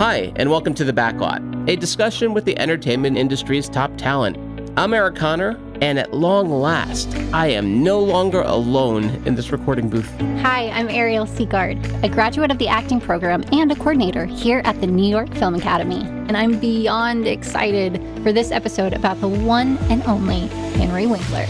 Hi, and welcome to The Backlot, a discussion with the entertainment industry's top talent. I'm Eric Connor, and at long last, I am no longer alone in this recording booth. Hi, I'm Ariel Seagard, a graduate of the acting program and a coordinator here at the New York Film Academy. And I'm beyond excited for this episode about the one and only Henry Winkler.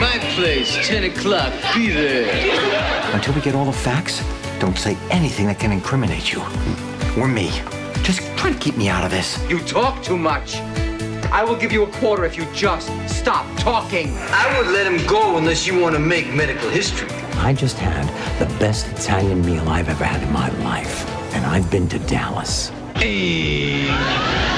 My place, 10 o'clock, be there. Until we get all the facts, don't say anything that can incriminate you. Or me. Just try to keep me out of this. You talk too much. I will give you a quarter if you just stop talking. I would let him go unless you want to make medical history. I just had the best Italian meal I've ever had in my life. And I've been to Dallas. Hey.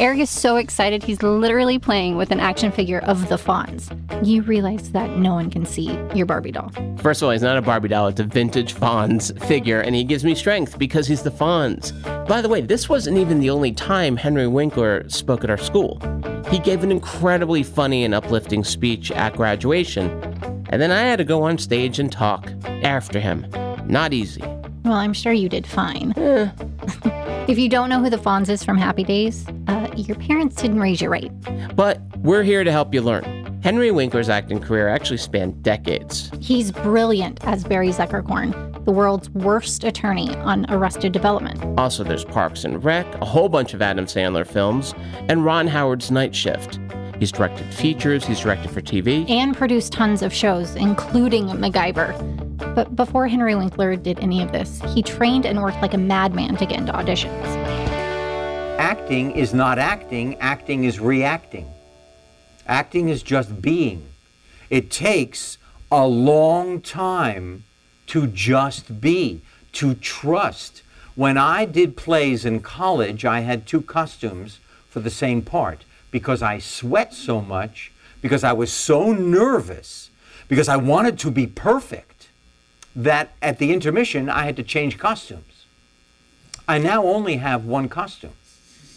Eric is so excited he's literally playing with an action figure of the Fonz. You realize that no one can see your Barbie doll. First of all, he's not a Barbie doll, it's a vintage Fonz figure, and he gives me strength because he's the Fonz. By the way, this wasn't even the only time Henry Winkler spoke at our school. He gave an incredibly funny and uplifting speech at graduation, and then I had to go on stage and talk after him. Not easy. Well, I'm sure you did fine. if you don't know who the Fonz is from Happy Days, uh, your parents didn't raise you right. But we're here to help you learn. Henry Winkler's acting career actually spanned decades. He's brilliant as Barry Zuckerkorn, the world's worst attorney on Arrested Development. Also, there's Parks and Rec, a whole bunch of Adam Sandler films, and Ron Howard's Night Shift. He's directed features, he's directed for TV, and produced tons of shows, including MacGyver. But before Henry Winkler did any of this, he trained and worked like a madman to get into auditions. Acting is not acting, acting is reacting. Acting is just being. It takes a long time to just be, to trust. When I did plays in college, I had two costumes for the same part because I sweat so much, because I was so nervous, because I wanted to be perfect, that at the intermission I had to change costumes. I now only have one costume.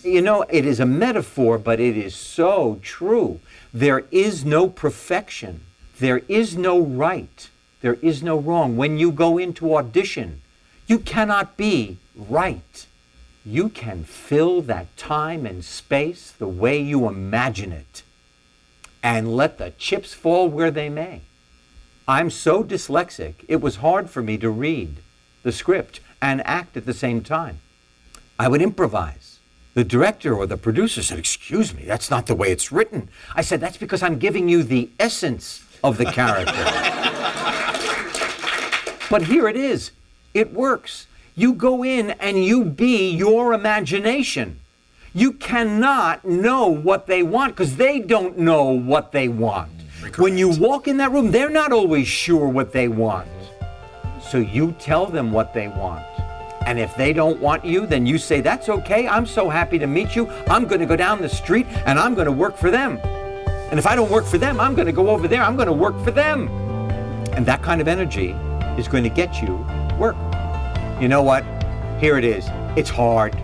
You know, it is a metaphor, but it is so true. There is no perfection. There is no right. There is no wrong. When you go into audition, you cannot be right. You can fill that time and space the way you imagine it and let the chips fall where they may. I'm so dyslexic, it was hard for me to read the script and act at the same time. I would improvise. The director or the producer said, Excuse me, that's not the way it's written. I said, That's because I'm giving you the essence of the character. but here it is. It works. You go in and you be your imagination. You cannot know what they want because they don't know what they want. Mm-hmm. When you walk in that room, they're not always sure what they want. So you tell them what they want. And if they don't want you, then you say, That's okay. I'm so happy to meet you. I'm going to go down the street and I'm going to work for them. And if I don't work for them, I'm going to go over there. I'm going to work for them. And that kind of energy is going to get you work. You know what? Here it is. It's hard.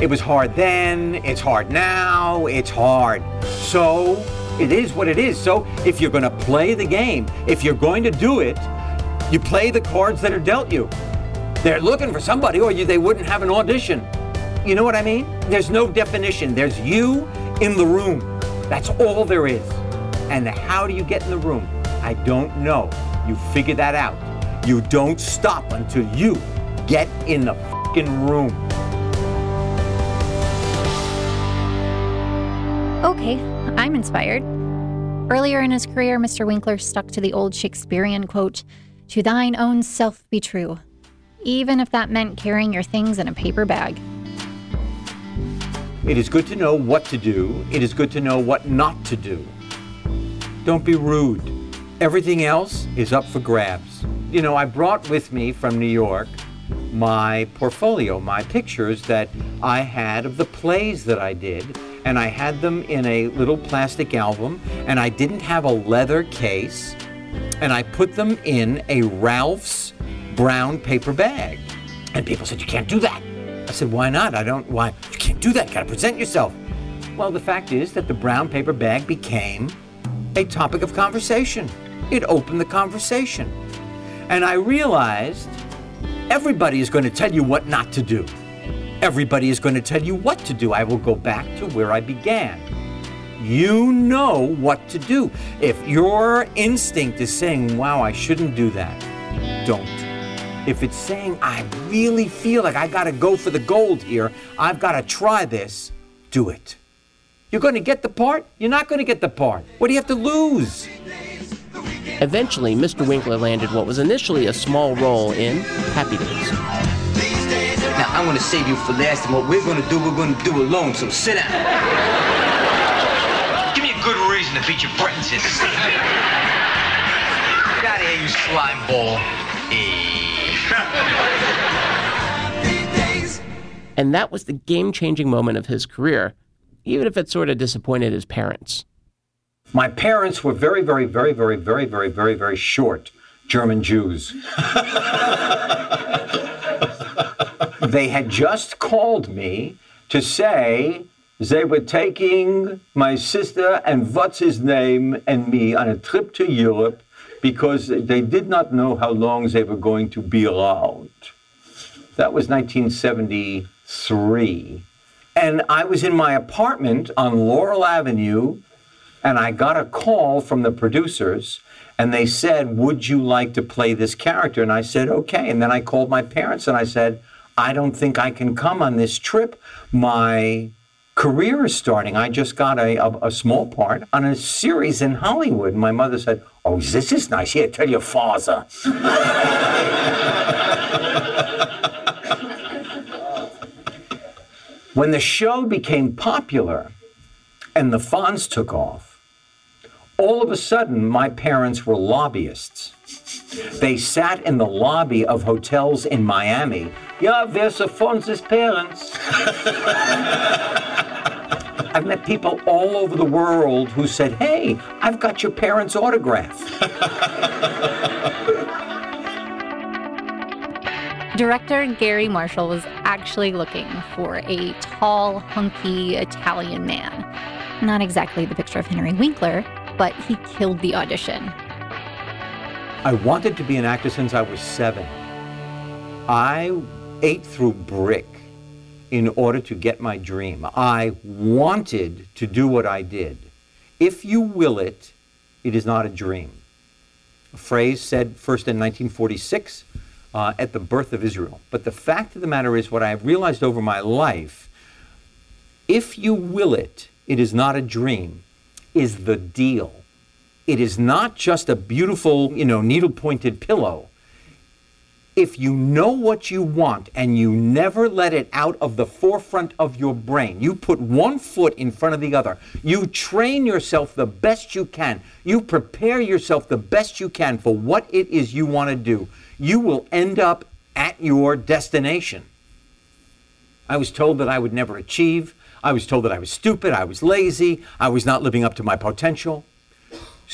It was hard then. It's hard now. It's hard. So it is what it is. So if you're going to play the game, if you're going to do it, you play the cards that are dealt you. They're looking for somebody, or you, they wouldn't have an audition. You know what I mean? There's no definition. There's you in the room. That's all there is. And how do you get in the room? I don't know. You figure that out. You don't stop until you get in the fucking room. Okay, I'm inspired. Earlier in his career, Mr. Winkler stuck to the old Shakespearean quote, To thine own self be true, even if that meant carrying your things in a paper bag. It is good to know what to do. It is good to know what not to do. Don't be rude. Everything else is up for grabs. You know, I brought with me from New York my portfolio, my pictures that I had of the plays that I did, and I had them in a little plastic album, and I didn't have a leather case, and I put them in a Ralph's brown paper bag. And people said, You can't do that. I said, Why not? I don't, why? You can't do that. You gotta present yourself. Well, the fact is that the brown paper bag became a topic of conversation. It opened the conversation. And I realized everybody is going to tell you what not to do. Everybody is going to tell you what to do. I will go back to where I began. You know what to do. If your instinct is saying, wow, I shouldn't do that, don't. If it's saying, I really feel like I got to go for the gold here, I've got to try this, do it. You're going to get the part, you're not going to get the part. What do you have to lose? Eventually, Mr. Winkler landed what was initially a small role in Happy Days. Now, I'm gonna save you for last, and what we're gonna do, we're gonna do alone, so sit down. Give me a good reason to beat your brains in. Get out of here, you slime ball. And that was the game changing moment of his career, even if it sort of disappointed his parents. My parents were very, very, very, very, very, very, very, very short German Jews. they had just called me to say they were taking my sister and what's his name and me on a trip to Europe because they did not know how long they were going to be around. That was 1973. And I was in my apartment on Laurel Avenue and I got a call from the producers and they said, Would you like to play this character? And I said, Okay. And then I called my parents and I said, I don't think I can come on this trip. My career is starting. I just got a, a, a small part on a series in Hollywood. My mother said, Oh, this is nice. Here, tell your father. when the show became popular and the Fonz took off, all of a sudden, my parents were lobbyists. They sat in the lobby of hotels in Miami. Yeah, a Fonz's parents. I've met people all over the world who said, Hey, I've got your parents' autograph. Director Garry Marshall was actually looking for a tall, hunky Italian man. Not exactly the picture of Henry Winkler, but he killed the audition. I wanted to be an actor since I was seven. I ate through brick in order to get my dream. I wanted to do what I did. If you will it, it is not a dream. A phrase said first in 1946 uh, at the birth of Israel. But the fact of the matter is, what I have realized over my life if you will it, it is not a dream, is the deal. It is not just a beautiful, you know, needle pointed pillow. If you know what you want and you never let it out of the forefront of your brain, you put one foot in front of the other, you train yourself the best you can, you prepare yourself the best you can for what it is you want to do, you will end up at your destination. I was told that I would never achieve. I was told that I was stupid, I was lazy, I was not living up to my potential.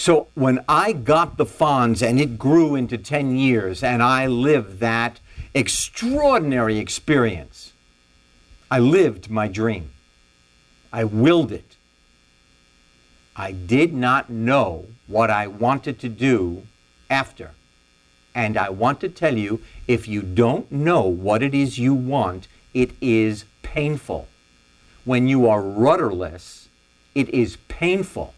So when I got the Fonz and it grew into 10 years and I lived that extraordinary experience, I lived my dream. I willed it. I did not know what I wanted to do after. And I want to tell you if you don't know what it is you want, it is painful. When you are rudderless, it is painful.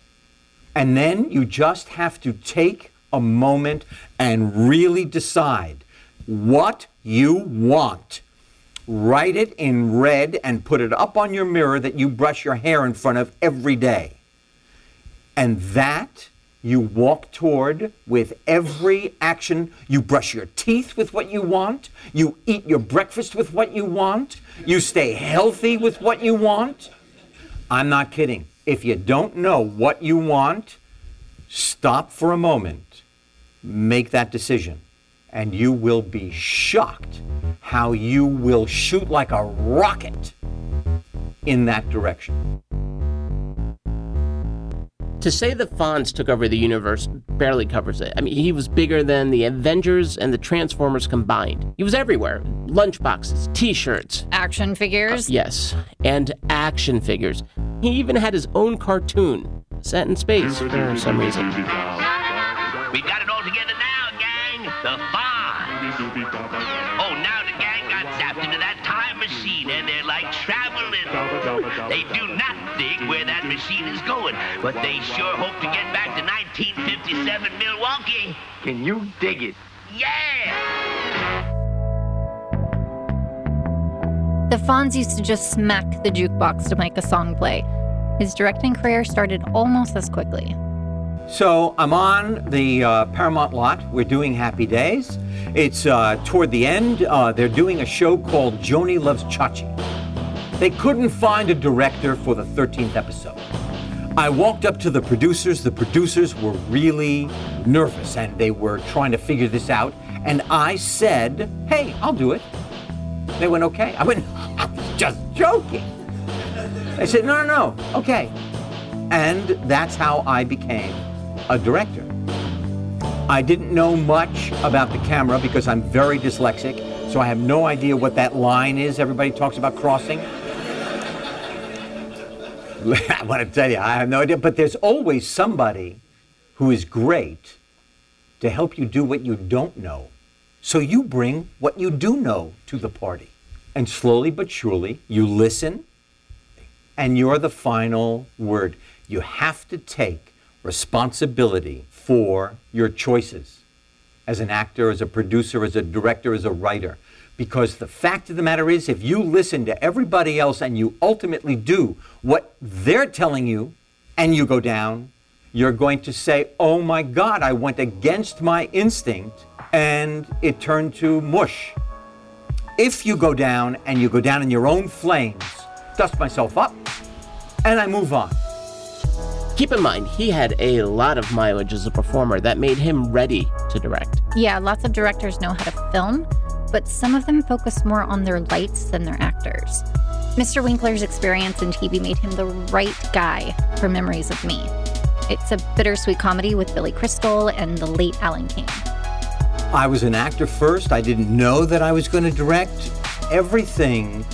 And then you just have to take a moment and really decide what you want. Write it in red and put it up on your mirror that you brush your hair in front of every day. And that you walk toward with every action. You brush your teeth with what you want. You eat your breakfast with what you want. You stay healthy with what you want. I'm not kidding. If you don't know what you want, stop for a moment, make that decision, and you will be shocked how you will shoot like a rocket in that direction. To say the Fonz took over the universe barely covers it. I mean, he was bigger than the Avengers and the Transformers combined. He was everywhere lunchboxes, t shirts, Action figures? yes, and action figures. He even had his own cartoon set in space for some reason. We got it all together now, gang. the Fonz. Oh, now the gang got zapped into that time machine and they're like traveling. They do not dig where that machine is going, but they sure hope to get back to 1957 Milwaukee. Can you dig it? Yeah! The Fonz used to just smack the jukebox to make a song play. His directing career started almost as quickly. So I'm on the uh, Paramount lot. We're doing Happy Days. It's uh, toward the end. Uh, they're doing a show called Joni Loves Chachi. They couldn't find a director for the 13th episode. I walked up to the producers. The producers were really nervous and they were trying to figure this out. And I said, Hey, I'll do it. They went, Okay. I went, I'm just joking. They said, No, no, no. Okay. And that's how I became a director. I didn't know much about the camera because I'm very dyslexic, so I have no idea what that line is everybody talks about crossing. I want to tell you, I have no idea, but there's always somebody who is great to help you do what you don't know. So you bring what you do know to the party. And slowly but surely, you listen, and you're the final word. You have to take responsibility for your choices as an actor, as a producer, as a director, as a writer. Because the fact of the matter is, if you listen to everybody else and you ultimately do what they're telling you and you go down, you're going to say, Oh my God, I went against my instinct and it turned to mush. If you go down and you go down in your own flames, dust myself up, and I move on. Keep in mind, he had a lot of mileage as a performer that made him ready to direct. Yeah, lots of directors know how to film, but some of them focus more on their lights than their actors. Mr. Winkler's experience in TV made him the right guy for Memories of Me. It's a bittersweet comedy with Billy Crystal and the late Alan King. I was an actor first. I didn't know that I was going to direct. Everything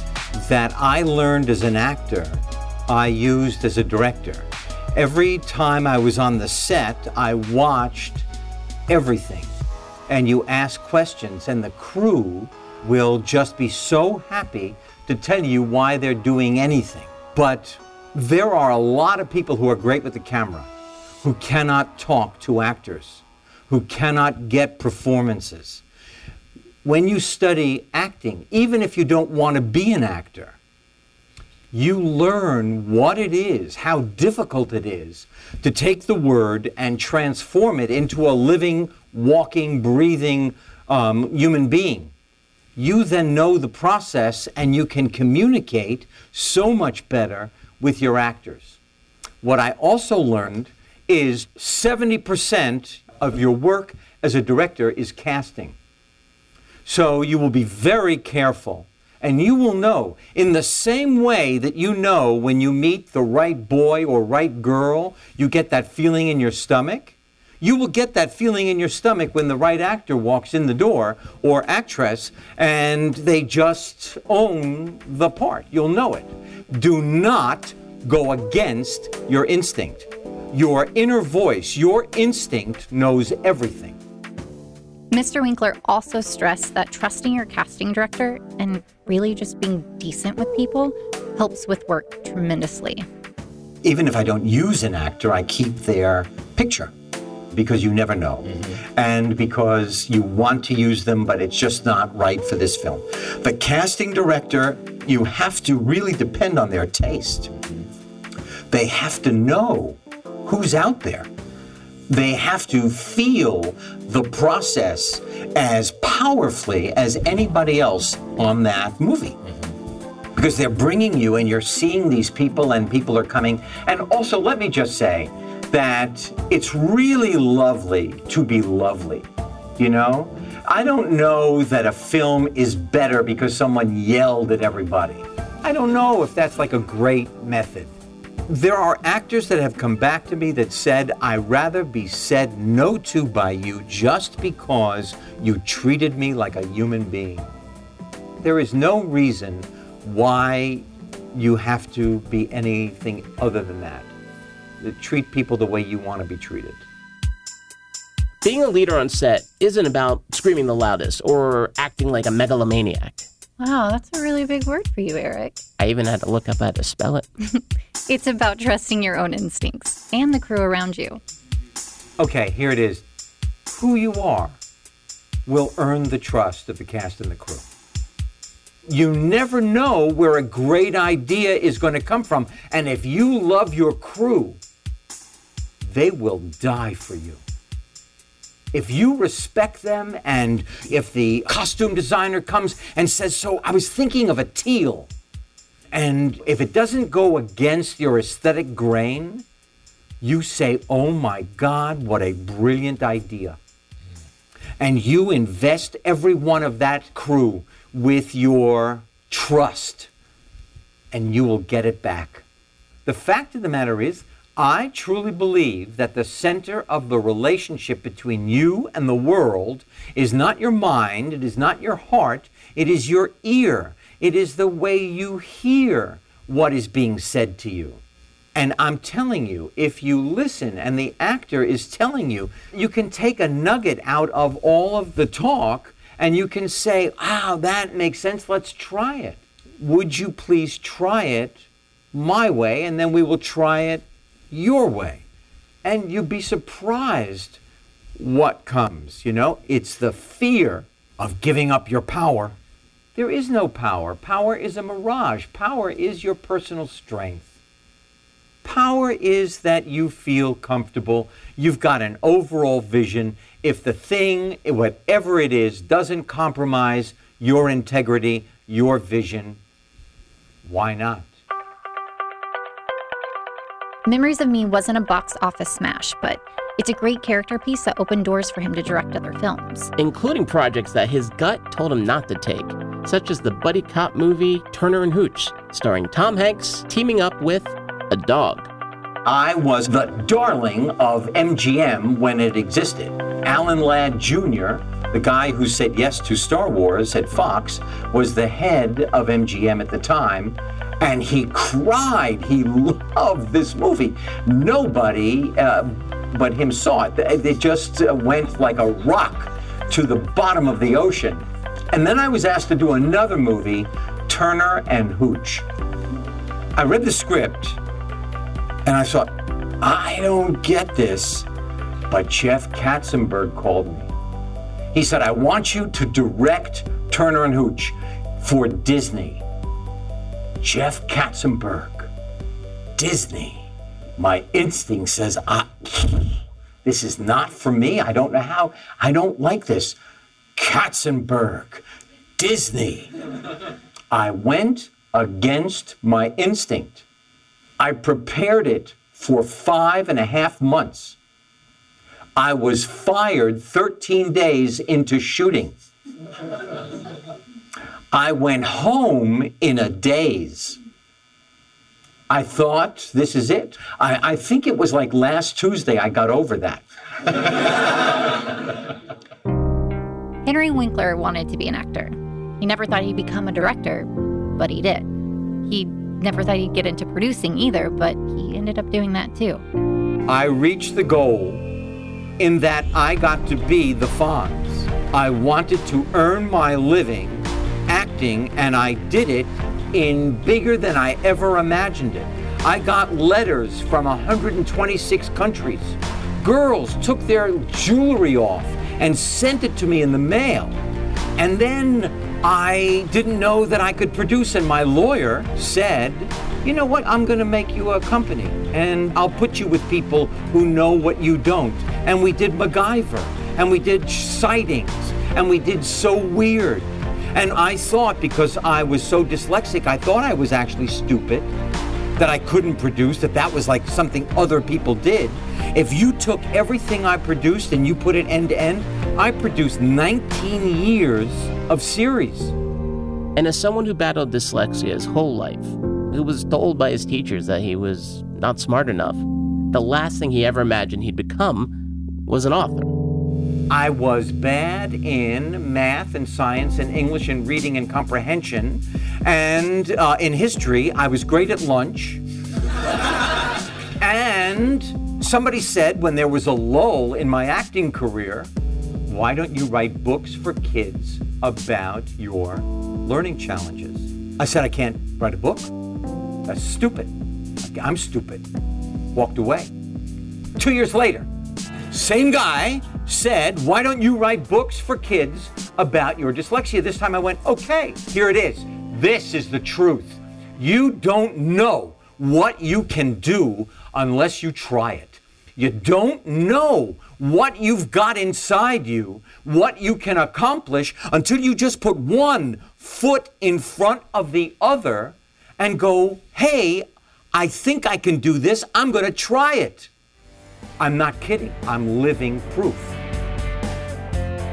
that I learned as an actor, I used as a director. Every time I was on the set, I watched everything. And you ask questions, and the crew will just be so happy to tell you why they're doing anything. But there are a lot of people who are great with the camera who cannot talk to actors, who cannot get performances. When you study acting, even if you don't want to be an actor, you learn what it is, how difficult it is to take the word and transform it into a living, walking, breathing um, human being. You then know the process and you can communicate so much better with your actors. What I also learned is 70% of your work as a director is casting. So you will be very careful and you will know in the same way that you know when you meet the right boy or right girl, you get that feeling in your stomach. You will get that feeling in your stomach when the right actor walks in the door or actress and they just own the part. You'll know it. Do not go against your instinct. Your inner voice, your instinct knows everything. Mr. Winkler also stressed that trusting your casting director and really just being decent with people helps with work tremendously. Even if I don't use an actor, I keep their picture because you never know. Mm-hmm. And because you want to use them, but it's just not right for this film. The casting director, you have to really depend on their taste. Mm-hmm. They have to know who's out there. They have to feel the process as powerfully as anybody else on that movie. Mm-hmm. Because they're bringing you and you're seeing these people and people are coming. And also, let me just say that it's really lovely to be lovely. You know? I don't know that a film is better because someone yelled at everybody. I don't know if that's like a great method. There are actors that have come back to me that said, I'd rather be said no to by you just because you treated me like a human being. There is no reason why you have to be anything other than that. Treat people the way you want to be treated. Being a leader on set isn't about screaming the loudest or acting like a megalomaniac. Wow, that's a really big word for you, Eric. I even had to look up how to spell it. It's about trusting your own instincts and the crew around you. Okay, here it is. Who you are will earn the trust of the cast and the crew. You never know where a great idea is going to come from. And if you love your crew, they will die for you. If you respect them, and if the costume designer comes and says, So I was thinking of a teal, and if it doesn't go against your aesthetic grain, you say, Oh my God, what a brilliant idea. And you invest every one of that crew with your trust, and you will get it back. The fact of the matter is, I truly believe that the center of the relationship between you and the world is not your mind, it is not your heart, it is your ear. It is the way you hear what is being said to you. And I'm telling you, if you listen and the actor is telling you, you can take a nugget out of all of the talk and you can say, wow, that makes sense. Let's try it. Would you please try it my way? And then we will try it your way. And you'd be surprised what comes. You know, it's the fear of giving up your power. There is no power. Power is a mirage. Power is your personal strength. Power is that you feel comfortable. You've got an overall vision. If the thing, whatever it is, doesn't compromise your integrity, your vision, why not? Memories of Me wasn't a box office smash, but it's a great character piece that opened doors for him to direct other films. including projects that his gut told him not to take, such as the buddy cop movie Turner and Hooch, starring Tom Hanks teaming up with a dog. I was the darling of MGM when it existed. Alan Ladd Jr., the guy who said yes to Star Wars at Fox, was the head of MGM at the time, and he cried. He loved this movie. Nobody uh, but him saw it. It just uh, went like a rock to the bottom of the ocean. And then I was asked to do another movie, Turner and Hooch. I read the script and I thought, I don't get this. But Jeff Katzenberg called me. He said, I want you to direct Turner and Hooch for Disney. Jeff Katzenberg, Disney. My instinct says, ah, this is not for me. I don't know how. I don't like this. Katzenberg, Disney. I went against my instinct. I prepared it for five and a half months. I was fired 13 days into shooting. I went home in a daze. I thought, this is it. I, I think it was like last Tuesday I got over that. Henry Winkler wanted to be an actor. He never thought he'd become a director, but he did. He never thought he'd get into producing either, but he ended up doing that too. I reached the goal in that I got to be the Fonz. I wanted to earn my living acting, and I did it in bigger than I ever imagined it. I got letters from 126 countries. Girls took their jewelry off and sent it to me in the mail. And then I didn't know that I could produce, and my lawyer said, You know what? I'm going to make you a company, and I'll put you with people who know what you don't. And we did MacGyver, and we did sightings, and we did So Weird. And I thought, because I was so dyslexic, I thought I was actually stupid, that I couldn't produce, that that was like something other people did. If you took everything I produced and you put it end to end, I produced 19 years of series. And as someone who battled dyslexia his whole life, who was told by his teachers that he was not smart enough, the last thing he ever imagined he'd become was an author. I was bad in math and science and English and reading and comprehension. And uh, in history, I was great at lunch. and Somebody said when there was a lull in my acting career, why don't you write books for kids about your learning challenges? I said, I can't write a book. That's stupid. I'm stupid. Walked away. Two years later, same guy said, Why don't you write books for kids about your dyslexia? This time I went, Okay, here it is. This is the truth. You don't know what you can do unless you try it. You don't know what you've got inside you, what you can accomplish until you just put one foot in front of the other and go, hey, I think I can do this. I'm going to try it. I'm not kidding. I'm living proof.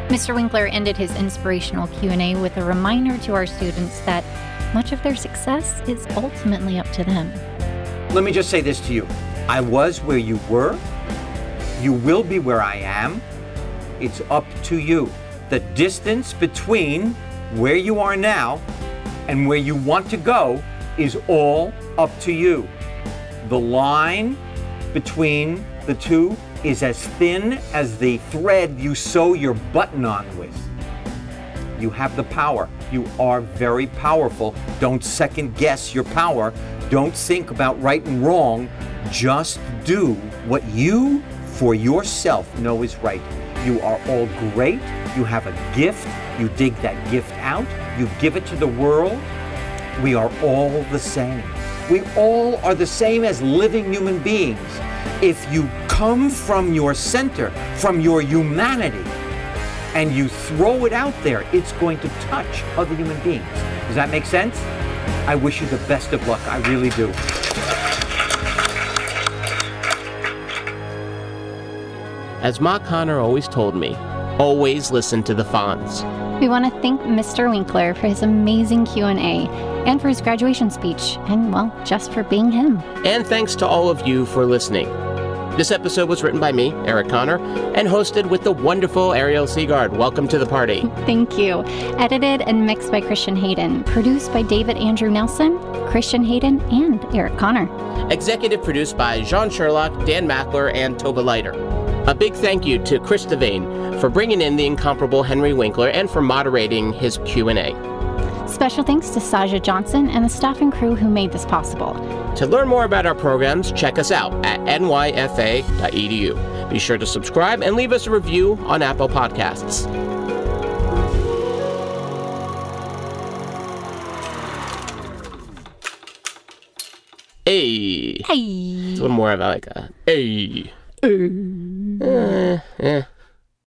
Mr. Winkler ended his inspirational Q&A with a reminder to our students that much of their success is ultimately up to them. Let me just say this to you. I was where you were. You will be where I am. It's up to you. The distance between where you are now and where you want to go is all up to you. The line between the two is as thin as the thread you sew your button on with. You have the power. You are very powerful. Don't second guess your power. Don't think about right and wrong. Just do what you, for yourself, know is right. You are all great. You have a gift. You dig that gift out. You give it to the world. We are all the same. We all are the same as living human beings. If you come from your center, from your humanity, and you throw it out there, it's going to touch other human beings. Does that make sense? I wish you the best of luck. I really do. As Ma Connor always told me, always listen to the Fonz. We want to thank Mr. Winkler for his amazing Q&A and for his graduation speech and well, just for being him. And thanks to all of you for listening. This episode was written by me, Eric Connor, and hosted with the wonderful Ariel Seagard. Welcome to the party. Thank you. Edited and mixed by Christian Hayden. Produced by David Andrew Nelson, Christian Hayden, and Eric Connor. Executive produced by Jean Sherlock, Dan Mackler, and Tova Laiter. A big thank you to Chris Devane for bringing in the incomparable Henry Winkler and for moderating his Q&A. Special thanks to Saja Johnson and the staff and crew who made this possible. To learn more about our programs, check us out at nyfa.edu. Be sure to subscribe and leave us a review on Apple Podcasts. Hey. Hey. It's a little more of like a hey. Uh, eh.